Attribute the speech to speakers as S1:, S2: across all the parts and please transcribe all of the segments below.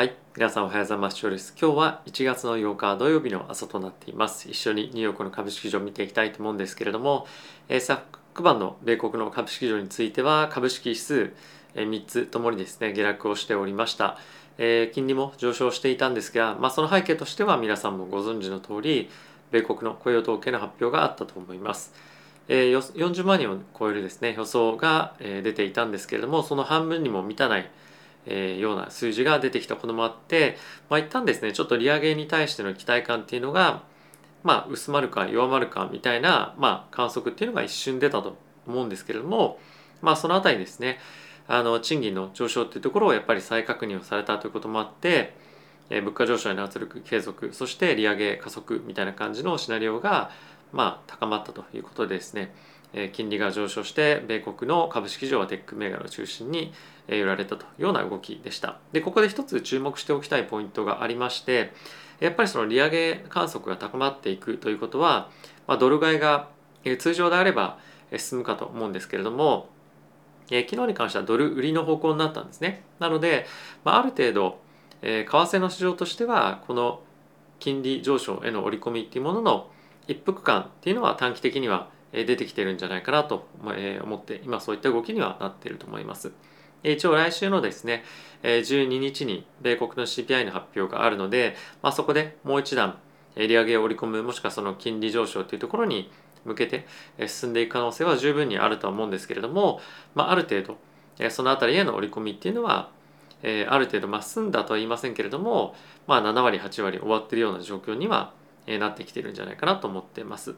S1: はい。皆さんおはようございます。今日は1月の8日土曜日の朝となっています。一緒にニューヨークの株式市場を見ていきたいと思うんですけれども、えー、昨晩の米国の株式市場については株式指数、えー、3つともにですね、下落をしておりました。えー、金利も上昇していたんですが、まあ、その背景としては皆さんもご存知の通り、米国の雇用統計の発表があったと思います。えー、40万人を超えるですね、予想が出ていたんですけれども、その半分にも満たないえー、ような数字が出てきた。こともあって、まあ、一旦ですねちょっと利上げに対しての期待感っていうのが、まあ、薄まるか弱まるかみたいな、まあ、観測っていうのが一瞬出たと思うんですけれども、まあ、そのあたりですねあの賃金の上昇っていうところをやっぱり再確認をされたということもあって、えー、物価上昇への圧力継続そして利上げ加速みたいな感じのシナリオが、まあ、高まったということでですね。金利が上昇して米国の株式市場はテック銘柄を中心に売られたというような動きでした。でここで一つ注目しておきたいポイントがありましてやっぱりその利上げ観測が高まっていくということは、まあ、ドル買いが通常であれば進むかと思うんですけれども昨日に関してはドル売りの方向になったんですね。なので、まあ、ある程度為替の市場としてはこの金利上昇への織り込みっていうものの一服感っていうのは短期的には出てきてるんじゃないかなと思って今そういった動きにはなっていると思います。一応来週のですね12日に米国の CPI の発表があるので、まあ、そこでもう一段利上げを織り込むもしくはその金利上昇というところに向けて進んでいく可能性は十分にあるとは思うんですけれども、まあ、ある程度その辺りへの織り込みっていうのはある程度まあ済んだとは言いませんけれども、まあ、7割8割終わってるような状況にはなってきてるんじゃないかなと思ってます。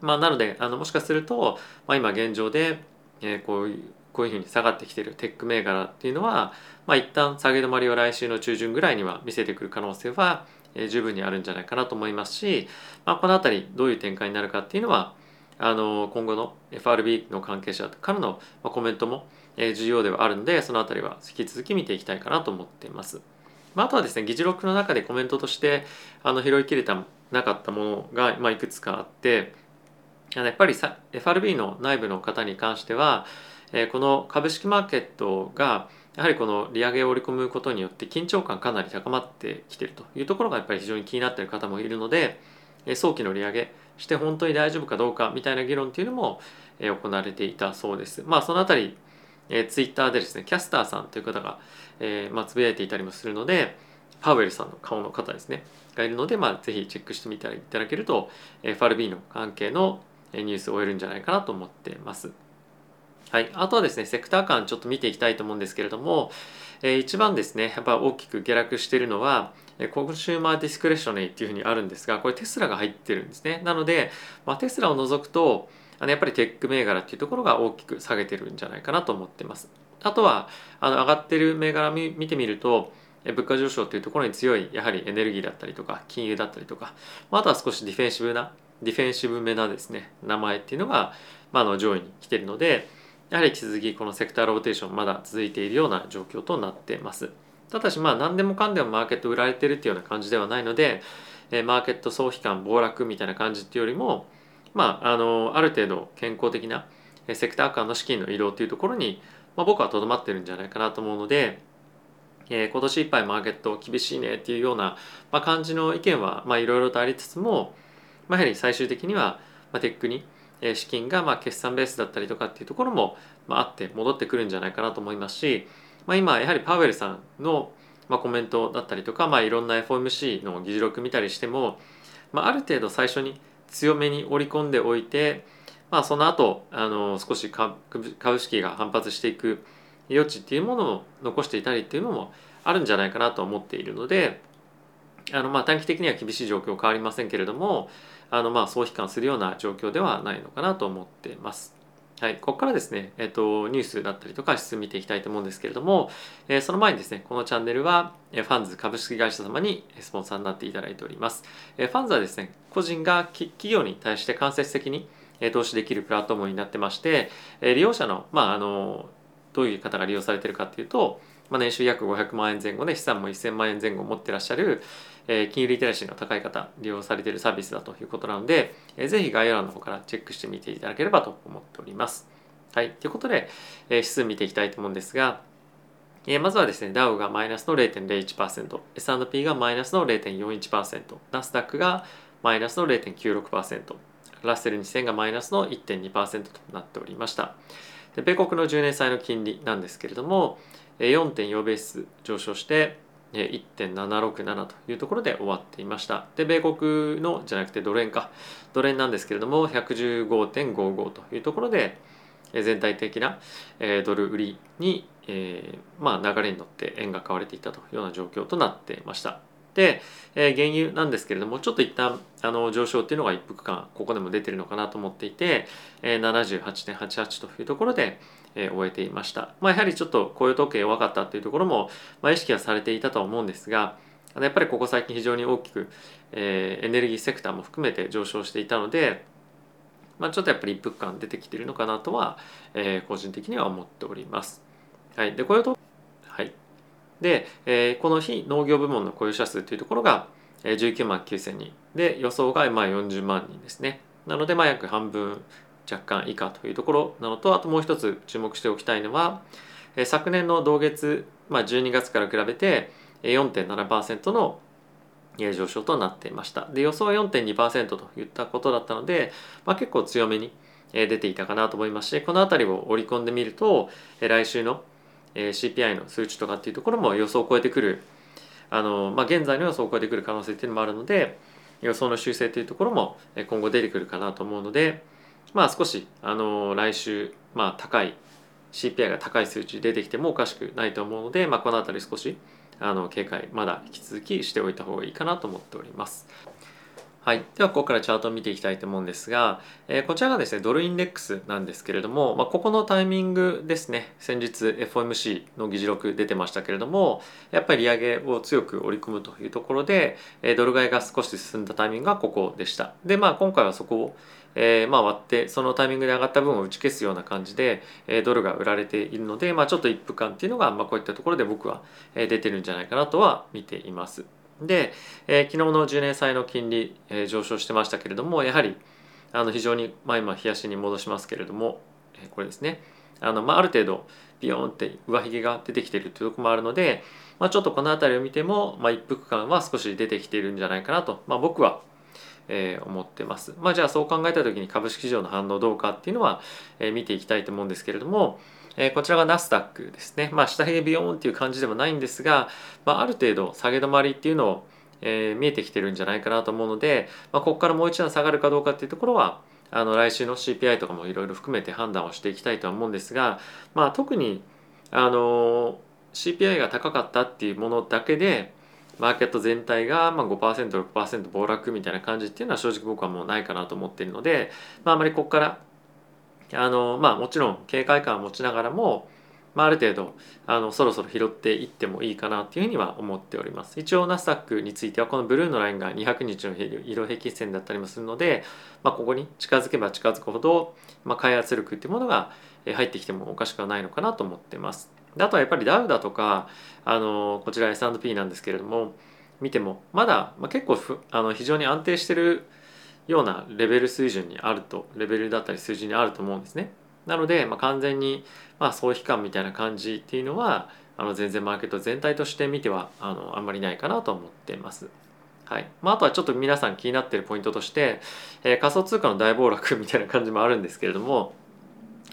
S1: まあ、なのであのもしかすると、まあ、今現状で、えー、こういうこういうふうに下がってきてるテック銘柄っていうのは、まあ、一旦下げ止まりを来週の中旬ぐらいには見せてくる可能性は、えー、十分にあるんじゃないかなと思いますし、まあ、この辺りどういう展開になるかっていうのはあの今後の FRB の関係者からのコメントも重要ではあるのでその辺りは引き続き見ていきたいかなと思っています。まあ、あとはですね議事録の中でコメントとしてあの拾いきれたなかったものが、まあ、いくつかあってやっぱり FRB の内部の方に関してはこの株式マーケットがやはりこの利上げを織り込むことによって緊張感かなり高まってきているというところがやっぱり非常に気になっている方もいるので早期の利上げして本当に大丈夫かどうかみたいな議論っていうのも行われていたそうです。まあそのあたりツイッターでですねキャスターさんという方が、えーまあ、つぶやいていたりもするのでパウエルさんの顔の方ですねがいるので、まあ、ぜひチェックしてみていただけると FRB の関係のニュースを追えるんじゃないかなと思ってます。はい、あとはですねセクター感ちょっと見ていきたいと思うんですけれども、えー、一番ですねやっぱ大きく下落しているのは consumer discretionary っていうふうにあるんですがこれテスラが入ってるんですね。なので、まあ、テスラを除くとあのやっぱりテック銘柄っていうところが大きく下げてるんじゃないかなと思ってます。あとはあの上がってる銘柄見てみると物価上昇というところに強いやはりエネルギーだったりとか金融だったりとかまあとは少しディフェンシブなディフェンシブめなですね名前っていうのが、まあ、の上位に来てるのでやはり引き続きこのセクターローテーションまだ続いているような状況となってます。ただしまあ何でもかんでもマーケット売られてるっていうような感じではないのでマーケット総悲観暴落みたいな感じっていうよりもまああのある程度健康的なセクター間の資金の移動っていうところに、まあ、僕はとどまってるんじゃないかなと思うのでえー、今年いっぱいマーケット厳しいねっていうような、まあ、感じの意見はまあいろいろとありつつも、まあ、やはり最終的には、まあ、テックに資金がまあ決算ベースだったりとかっていうところも、まあ、あって戻ってくるんじゃないかなと思いますし、まあ、今やはりパウエルさんのまあコメントだったりとか、まあ、いろんな FOMC の議事録見たりしても、まあ、ある程度最初に強めに織り込んでおいて、まあ、その後あの少し株式が反発していく余地っていうものを残していたりっていうのもあるんじゃないかなと思っているのであのまあ短期的には厳しい状況変わりませんけれどもあのまあ総悲観するような状況ではないのかなと思ってます。はい、ここからですね、えっと、ニュースだったりとか指数見ていきたいと思うんですけれども、えー、その前にですね、このチャンネルは、えファンズ株式会社様にスポンサーになっていただいております。えファンズはですね、個人が企業に対して間接的に投資できるプラットフォームになってまして、え利用者の、まあ、あの、どういう方が利用されてるかっていうと、まあ、年収約500万円前後で資産も1000万円前後持ってらっしゃる、え、金融リテラシーの高い方利用されているサービスだということなので、えー、ぜひ概要欄の方からチェックしてみていただければと思っております。はい。ということで、え、指数見ていきたいと思うんですが、え、まずはですね、ダウがマイナスの0.01%、S&P がマイナスの0.41%、ナスダックがマイナスの0.96%、ラッセル2000がマイナスの1.2%となっておりました。で米国の10年債の金利なんですけれども、4.4ベース上昇して1.767というところで終わっていました。で、米国のじゃなくてドル円か。ドル円なんですけれども、115.55というところで、全体的なドル売りに、えー、まあ、流れに乗って円が買われていたというような状況となっていました。で、え原油なんですけれどもちょっと一旦あの上昇っていうのが一服間ここでも出てるのかなと思っていて、え78.88というところで、え終えていました、まあ、やはりちょっと雇用統計弱かったというところも、まあ、意識はされていたとは思うんですがやっぱりここ最近非常に大きく、えー、エネルギーセクターも含めて上昇していたので、まあ、ちょっとやっぱり一服感出てきているのかなとは、えー、個人的には思っております。はい、で雇用統はいで、えー、この非農業部門の雇用者数というところが19万9000人で予想がまあ40万人ですね。なのでまあ約半分若干以下というところなのとあともう一つ注目しておきたいのは昨年の同月、まあ、12月から比べて4.7%の上昇となっていました。で予想は4.2%といったことだったので、まあ、結構強めに出ていたかなと思いますしこの辺りを織り込んでみると来週の CPI の数値とかっていうところも予想を超えてくるあの、まあ、現在の予想を超えてくる可能性っていうのもあるので予想の修正というところも今後出てくるかなと思うのでまあ少しあの来週、まあ、高い CPI が高い数値出てきてもおかしくないと思うので、まあ、この辺り少しあの警戒まだ引き続きしておいた方がいいかなと思っております。はい、ではここからチャートを見ていきたいと思うんですが、えー、こちらがですねドルインデックスなんですけれども、まあ、ここのタイミングですね。先日 FOMC の議事録出てましたけれどもやっぱり利上げを強く織り込むというところで、えー、ドル買いが少し進んだタイミングがここでした。でまあ今回はそこをえー、まあ割ってそのタイミングで上がった分を打ち消すような感じで、えー、ドルが売られているので、まあ、ちょっと一服感っていうのが、まあ、こういったところで僕は出てるんじゃないかなとは見ています。で、えー、昨日の10年債の金利、えー、上昇してましたけれどもやはりあの非常に、まあ、今冷やしに戻しますけれども、えー、これですねあの、まあ、ある程度ビヨーンって上髭が出てきているというところもあるので、まあ、ちょっとこの辺りを見ても、まあ、一服感は少し出てきているんじゃないかなと、まあ、僕は、えー、思ってます。まあ、じゃあそう考えた時に株式市場の反応どうかっていうのは、えー、見ていきたいと思うんですけれども、え、こちらがナスダックですね。まあ、下髭ビヨーンっていう感じでもないんですが、まあ、ある程度下げ止まりっていうのをえー、見えてきてるんじゃないかなと思うので、まあ、ここからもう一段下がるかどうかっていうところはあの来週の CPI とかもいろいろ含めて判断をしていきたいとは思うんですが、まあ、特にあの CPI が高かったっていうものだけでマーケット全体がま 5%6% 暴落みたいな感じっていうのは正直僕はもうないかなと思っているので、まあ、あまりここからあのまあもちろん警戒感を持ちながらもまあ、ある程度あのそろそろ拾っていってもいいかなというふうには思っております。一応ナスダックについてはこのブルーのラインが200日の色平均線だったりもするので、まあ、ここに近づけば近づくほど、まあ、開発力っていうものが入ってきてもおかしくはないのかなと思ってます。あとはやっぱりダウだとかあのこちら S&P なんですけれども見てもまだ、まあ、結構あの非常に安定してるようなレベル水準にあるとレベルだったり数字にあると思うんですねなので、まあ、完全に、まあ、総悲観みたいな感じっていうのはあの全然マーケット全体として見てはあのあんまりないかなと思ってます。はいまあ、あとはちょっと皆さん気になってるポイントとして、えー、仮想通貨の大暴落みたいな感じもあるんですけれども、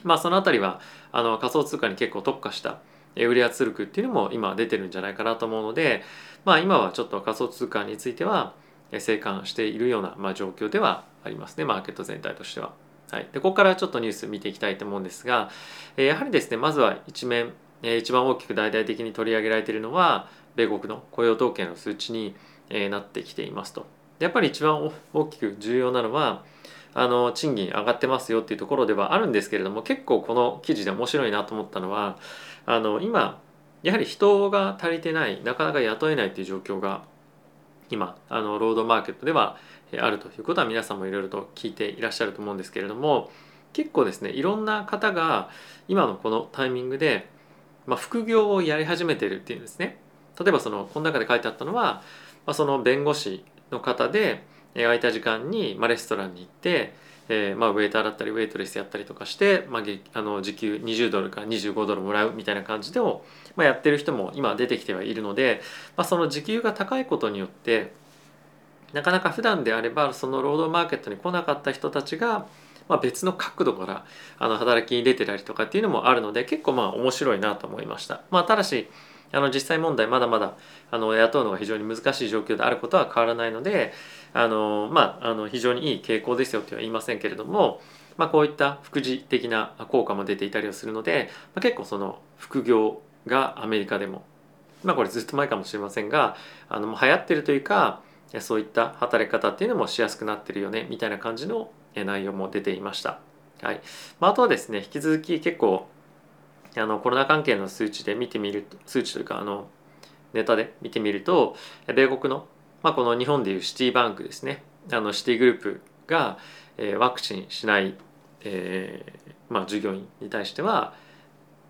S1: まあ、その辺りはあの仮想通貨に結構特化した売り圧力っていうのも今出てるんじゃないかなと思うので、まあ、今はちょっと仮想通貨については静観しているような、まあ、状況ではありますねマーケット全体としては。はい、でここからちょっとニュース見ていきたいと思うんですが、えやはりですねまずは一面、え一番大きく大々的に取り上げられているのは米国の雇用統計の数値に、えなってきていますと。やっぱり一番大きく重要なのはあの賃金上がってますよっていうところではあるんですけれども結構この記事で面白いなと思ったのはあの今やはり人が足りてないなかなか雇えないっていう状況が今あのロードマーケットではあるということは皆さんもいろいろと聞いていらっしゃると思うんですけれども結構ですねいろんな方が今のこのタイミングで、まあ、副業をやり始めてるっていうんですね。例えばそのこの中で書いてあったのは、まあ、その弁護士の方で空いた時間に、ま、レストランに行ってえーまあ、ウェイターだったりウェイトレスやったりとかして、まあ、あの時給20ドルから25ドルもらうみたいな感じでも、まあ、やってる人も今出てきてはいるので、まあ、その時給が高いことによってなかなか普段であればその労働マーケットに来なかった人たちが、まあ、別の角度からあの働きに出てたりとかっていうのもあるので結構まあ面白いなと思いました。まあ、ただしあの実際問題まだまだあの雇うのが非常に難しい状況であることは変わらないのであの、まあ、あの非常にいい傾向ですよとは言いませんけれども、まあ、こういった副次的な効果も出ていたりはするので、まあ、結構その副業がアメリカでもまあこれずっと前かもしれませんがあの流行ってるというかそういった働き方っていうのもしやすくなってるよねみたいな感じの内容も出ていました。はいまあ、あとはですね引き続き結構あのコロナ関係の数値で見てみると数値というかあのネタで見てみると米国の、まあ、この日本でいうシティバンクですねあのシティグループが、えー、ワクチンしない、えーまあ、従業員に対しては、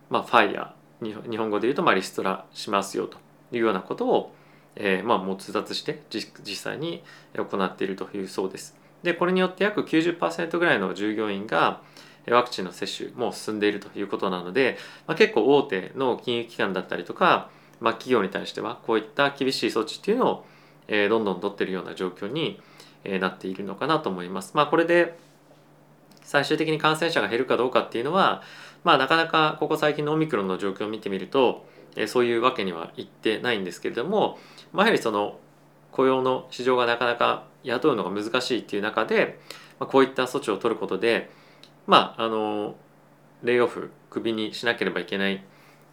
S1: まあ、ファイヤー日本語で言うと、まあ、リストラしますよというようなことを、えーまあ、もう通達して実際に行っているというそうです。でこれによって約90%ぐらいの従業員がワクチンの接種も進んでいるということなので、まあ、結構大手の金融機関だったりとか、まあ、企業に対してはこういった厳しい措置っていうのを、え、どんどん取ってるような状況に、え、なっているのかなと思います。まあ、これで最終的に感染者が減るかどうかっていうのは、まあ、なかなかここ最近のオミクロンの状況を見てみると、え、そういうわけにはいってないんですけれども、まあ、やはりその雇用の市場がなかなか雇うのが難しいっていう中で、まあ、こういった措置を取ることでまああのレイオフクビにしなければいけない、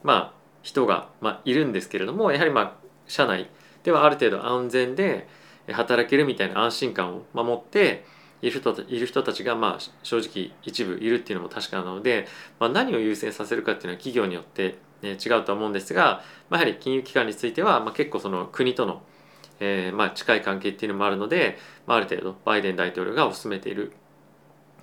S1: まあ、人が、まあ、いるんですけれどもやはりまあ社内ではある程度安全で働けるみたいな安心感を守っている人いる人たちがまあ正直一部いるっていうのも確かなので、まあ、何を優先させるかっていうのは企業によって、ね、違うとは思うんですが、まあ、やはり金融機関については、まあ、結構その国との、えー、まあ近い関係っていうのもあるので、まあ、ある程度バイデン大統領が進めている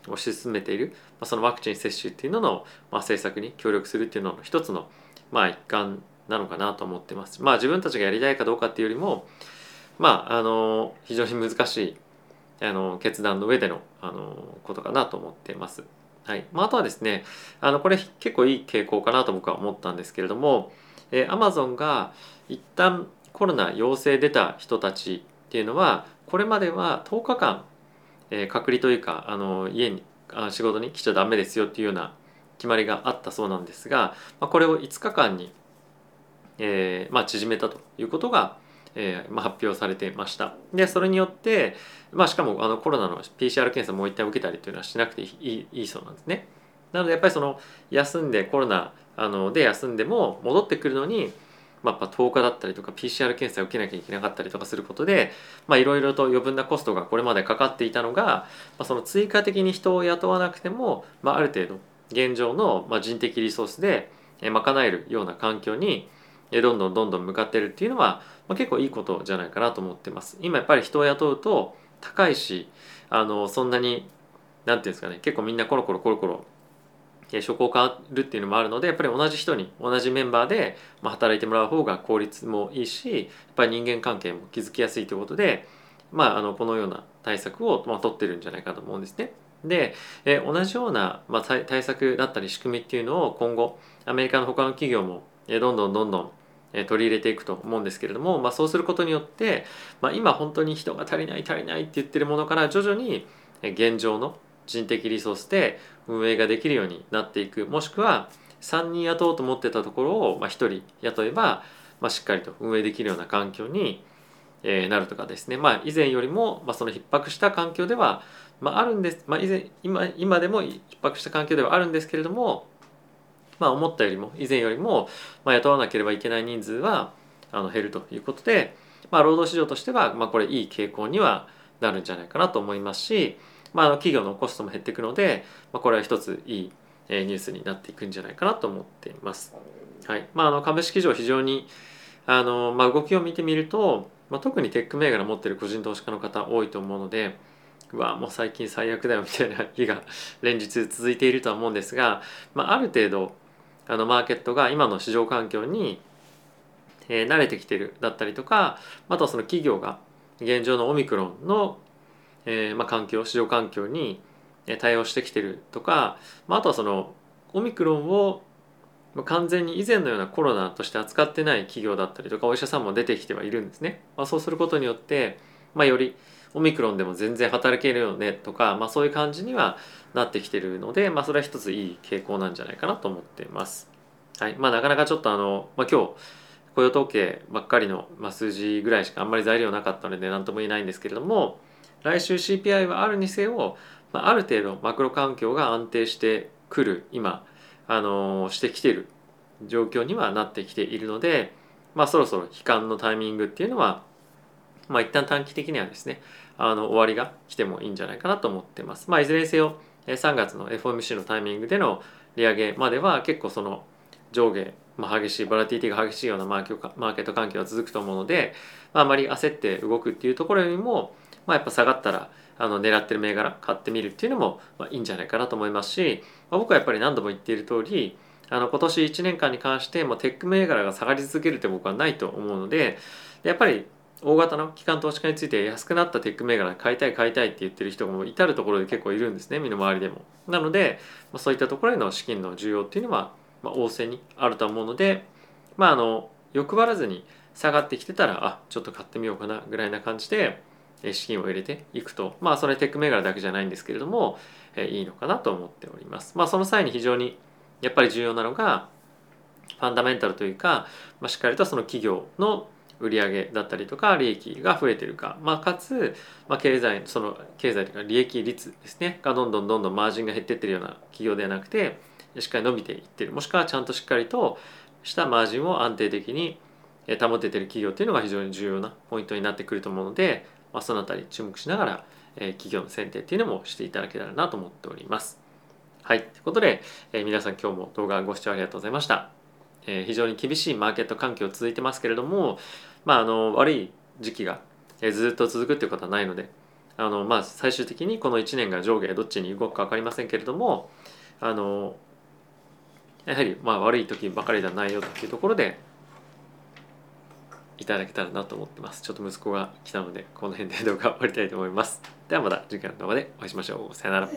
S1: 推し進めている、まあ、そのワクチン接種っていうのの、まあ、政策に協力するっていうのの一つの、まあ、一環なのかなと思ってます。まあ自分たちがやりたいかどうかっていうよりもまああの非常に難しいあの決断の上でのあのことかなと思ってます。はいまあ、あとはですねあのこれ結構いい傾向かなと僕は思ったんですけれども、えー、Amazon が一旦コロナ陽性出た人たちっていうのはこれまでは10日間えー、隔離というかあの家にあ仕事に来ちゃダメですよっていうような決まりがあったそうなんですが、まあ、これを5日間に、えーまあ、縮めたということが、えーまあ、発表されてました。でそれによって、まあ、しかもあのコロナの PCR 検査もう一回受けたりというのはしなくていいいいそうなんですね。なのでやっぱりその休んでコロナあので休んでも戻ってくるのにまあ、やっぱ10日だったりとか PCR 検査を受けなきゃいけなかったりとかすることでいろいろと余分なコストがこれまでかかっていたのが、まあ、その追加的に人を雇わなくても、まあ、ある程度現状の人的リソースで賄えるような環境にどんどんどんどん向かってるっていうのは、まあ、結構いいことじゃないかなと思ってます。今やっぱり人を雇うと高いしあのそんなに何て言うんですかね結構みんなコロコロコロコロ職を変わるっていうのもあるのでやっぱり同じ人に同じメンバーで働いてもらう方が効率もいいしやっぱり人間関係も築きやすいということで、まあ、あのこのような対策を、まあ、取ってるんじゃないかと思うんですね。で、え同じような、まあ、対策だったり仕組みっていうのを今後アメリカの他の企業も、えどんどんどんどん取り入れていくと思うんですけれども、まあ、そうすることによって、まあ、今本当に人が足りない足りないって言ってるものから徐々に現状の人的リソースで運営ができるようになっていく。もしくは3人雇おうと思ってたところを、まあ、1人雇えば、まあ、しっかりと運営できるような環境に、なるとかですね、まあ、以前よりも、まあ、その逼迫した環境では、まあ、あるんです、まあ、以前今今でも逼迫した環境ではあるんですけれども、まあ、思ったよりも以前よりも、まあ、雇わなければいけない人数はあの減るということで、まあ、労働市場としては、まあ、これいい傾向にはなるんじゃないかなと思いますし、まあ、企業のコストも減っていくので、まあ、これは一ついいニュースになっていくんじゃないかなと思っています。はいまあ、あの株式市場非常にあの、まあ、動きを見てみると、まあ、特にテック銘柄持ってる個人投資家の方多いと思うのでうわもう最近最悪だよみたいな日が連日続いているとは思うんですが、まあ、ある程度あのマーケットが今の市場環境に、えー、慣れてきてるだったりとかあとはその企業が現状のオミクロンのえーまあ、環境市場環境に、対応してきてるとか、まあ、あとはそのオミクロンを完全に以前のようなコロナとして扱ってない企業だったりとかお医者さんも出てきてはいるんですね。まあ、そうすることによって、まあ、よりオミクロンでも全然働けるよねとか、まあ、そういう感じにはなってきてるので、まあ、それは一ついい傾向なんじゃないかなと思っています。はいまあ、なかなかちょっとあの、まあ、今日雇用統計ばっかりの、まあ、数字ぐらいしかあんまり材料なかったので何とも言えないんですけれども来週 CPI はあるにせよ、まあ、ある程度マクロ環境が安定してくる今、あのー、してきてる状況にはなってきているので、まあ、そろそろ悲観のタイミングっていうのは、まあ、一旦短期的にはですねあの終わりが来てもいいんじゃないかなと思ってます。まあ、いずれにせよ3月の FOMC のタイミングでの利上げまでは結構その上下、まあ、激しいボラティティが激しいようなマーケット環境が続くと思うので、まあ、あまり焦って動くっていうところよりも、まあ、やっぱ下がったらあの狙ってる銘柄買ってみるっていうのも、まあ、いいんじゃないかなと思いますし、まあ、僕はやっぱり何度も言っている通りあの今年1年間に関してもテック銘柄が下がり続けるって僕はないと思うのでやっぱり大型の機関投資家について安くなったテック銘柄買いたい買いたいって言ってる人も至る所で結構いるんですね身の回りでも。なので、ま、そういったところへの資金の需要っていうのはまあ、旺盛にあると思うので、まあ、あの欲張らずに下がってきてたらあちょっと買ってみようかなぐらいな感じで資金を入れていくとまあそれテック銘柄だけじゃないんですけれども、えいいのかなと思っております。まあその際に非常にやっぱり重要なのがファンダメンタルというか、まあ、しっかりとその企業の売上だったりとか利益が増えてるか、まあ、かつ、まあ、経済その経済というか利益率ですねがどんどんどんどんマージンが減ってってるような企業ではなくてしっかり伸びていってるもしくはちゃんとしっかりとしたマージンを安定的に保ててる企業っていうのが非常に重要なポイントになってくると思うので、まあ、そのあたり注目しながら企業の選定っていうのもしていただけたらなと思っております。はい。ということで、え皆さん今日も動画ご視聴ありがとうございました。え非常に厳しいマーケット環境続いてますけれども、まあ、あの悪い時期がずっと続くっていうことはないのであの、まあ、最終的にこの1年が上下どっちに動くか分かりませんけれどもあのやはりまあ悪い時ばかりではないよというところでいただけたらなと思ってます。ちょっと息子が来たのでこの辺で動画終わりたいと思います。ではまた次回の動画でお会いしましょう。さよなら。